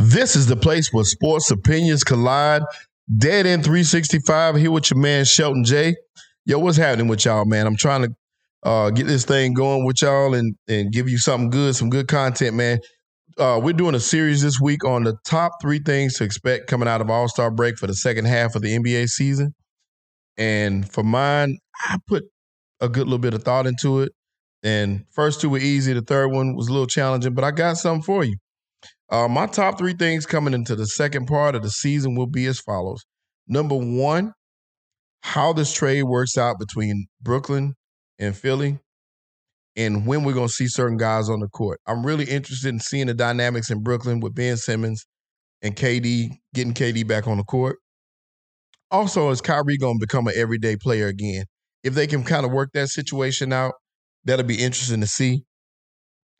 This is the place where sports opinions collide. Dead End 365 here with your man Shelton J. Yo, what's happening with y'all, man? I'm trying to uh, get this thing going with y'all and and give you something good, some good content, man. Uh, we're doing a series this week on the top three things to expect coming out of All Star break for the second half of the NBA season. And for mine, I put a good little bit of thought into it. And first two were easy. The third one was a little challenging, but I got something for you. Uh, my top three things coming into the second part of the season will be as follows. Number one, how this trade works out between Brooklyn and Philly, and when we're going to see certain guys on the court. I'm really interested in seeing the dynamics in Brooklyn with Ben Simmons and KD, getting KD back on the court. Also, is Kyrie going to become an everyday player again? If they can kind of work that situation out, that'll be interesting to see.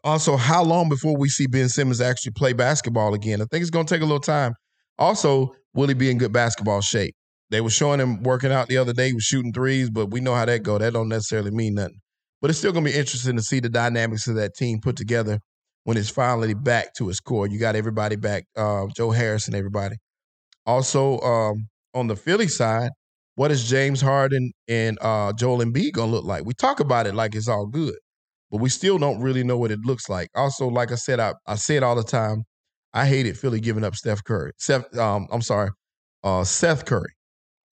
Also, how long before we see Ben Simmons actually play basketball again? I think it's going to take a little time. Also, will he be in good basketball shape? They were showing him working out the other day. Was shooting threes, but we know how that go. That don't necessarily mean nothing. But it's still going to be interesting to see the dynamics of that team put together when it's finally back to its core. You got everybody back, uh, Joe Harris and everybody. Also, um, on the Philly side, what is James Harden and uh, Joel Embiid going to look like? We talk about it like it's all good but we still don't really know what it looks like. Also, like I said, I, I say it all the time. I hated Philly giving up Steph Curry. Seth, um, I'm sorry, uh, Seth Curry.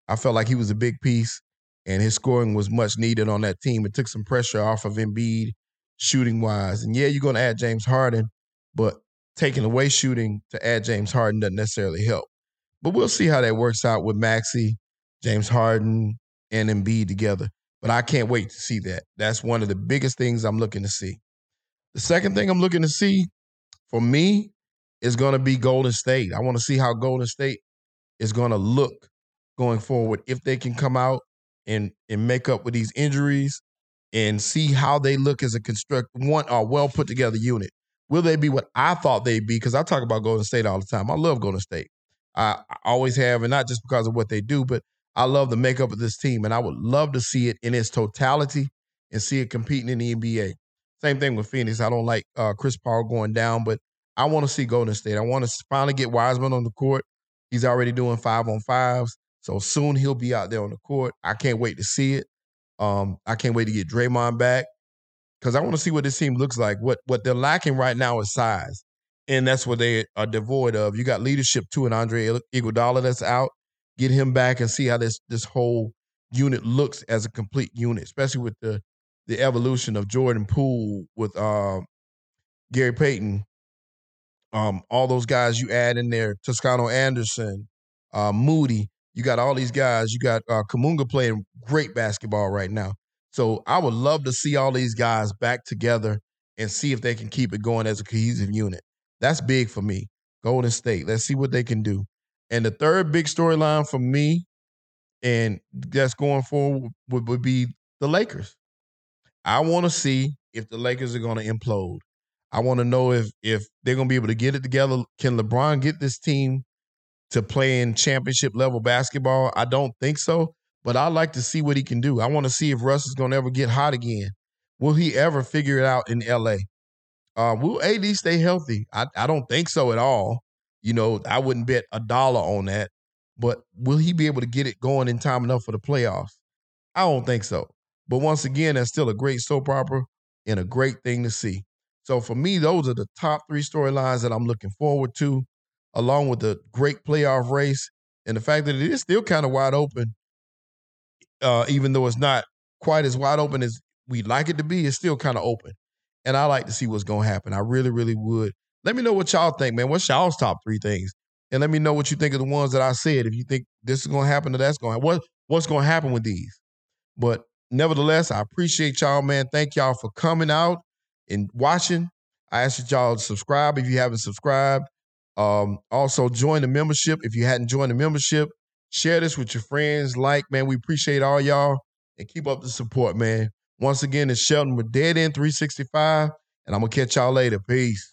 I felt like he was a big piece, and his scoring was much needed on that team. It took some pressure off of Embiid shooting wise. And yeah, you're going to add James Harden, but taking away shooting to add James Harden doesn't necessarily help. But we'll see how that works out with Maxey, James Harden, and Embiid together. But I can't wait to see that. That's one of the biggest things I'm looking to see. The second thing I'm looking to see for me is going to be Golden State. I want to see how Golden State is going to look going forward if they can come out and and make up with these injuries and see how they look as a construct one or well put together unit. Will they be what I thought they'd be? Because I talk about Golden State all the time. I love Golden State. I always have, and not just because of what they do, but I love the makeup of this team, and I would love to see it in its totality and see it competing in the NBA. Same thing with Phoenix. I don't like uh, Chris Paul going down, but I want to see Golden State. I want to finally get Wiseman on the court. He's already doing five on fives, so soon he'll be out there on the court. I can't wait to see it. Um, I can't wait to get Draymond back because I want to see what this team looks like. What what they're lacking right now is size, and that's what they are devoid of. You got leadership too, and Andre Iguodala that's out get him back and see how this this whole unit looks as a complete unit, especially with the the evolution of Jordan Poole with uh, Gary Payton. Um, all those guys you add in there, Toscano Anderson, uh, Moody, you got all these guys. You got uh, Kuminga playing great basketball right now. So I would love to see all these guys back together and see if they can keep it going as a cohesive unit. That's big for me. Golden State. Let's see what they can do. And the third big storyline for me, and that's going forward, would, would be the Lakers. I want to see if the Lakers are going to implode. I want to know if if they're going to be able to get it together. Can LeBron get this team to play in championship level basketball? I don't think so, but I like to see what he can do. I want to see if Russ is going to ever get hot again. Will he ever figure it out in LA? Uh, will AD stay healthy? I, I don't think so at all. You know, I wouldn't bet a dollar on that. But will he be able to get it going in time enough for the playoffs? I don't think so. But once again, that's still a great soap opera and a great thing to see. So for me, those are the top three storylines that I'm looking forward to, along with the great playoff race And the fact that it is still kind of wide open, uh, even though it's not quite as wide open as we'd like it to be, it's still kind of open. And I like to see what's going to happen. I really, really would. Let me know what y'all think, man. What's y'all's top three things? And let me know what you think of the ones that I said. If you think this is to happen or that's to what what's to happen with these. But nevertheless, I appreciate y'all, man. Thank y'all for coming out and watching. I ask that y'all to subscribe if you haven't subscribed. Um, also, join the membership if you hadn't joined the membership. Share this with your friends. Like, man, we appreciate all y'all and keep up the support, man. Once again, it's Shelton with Dead End 365, and I'm gonna catch y'all later. Peace.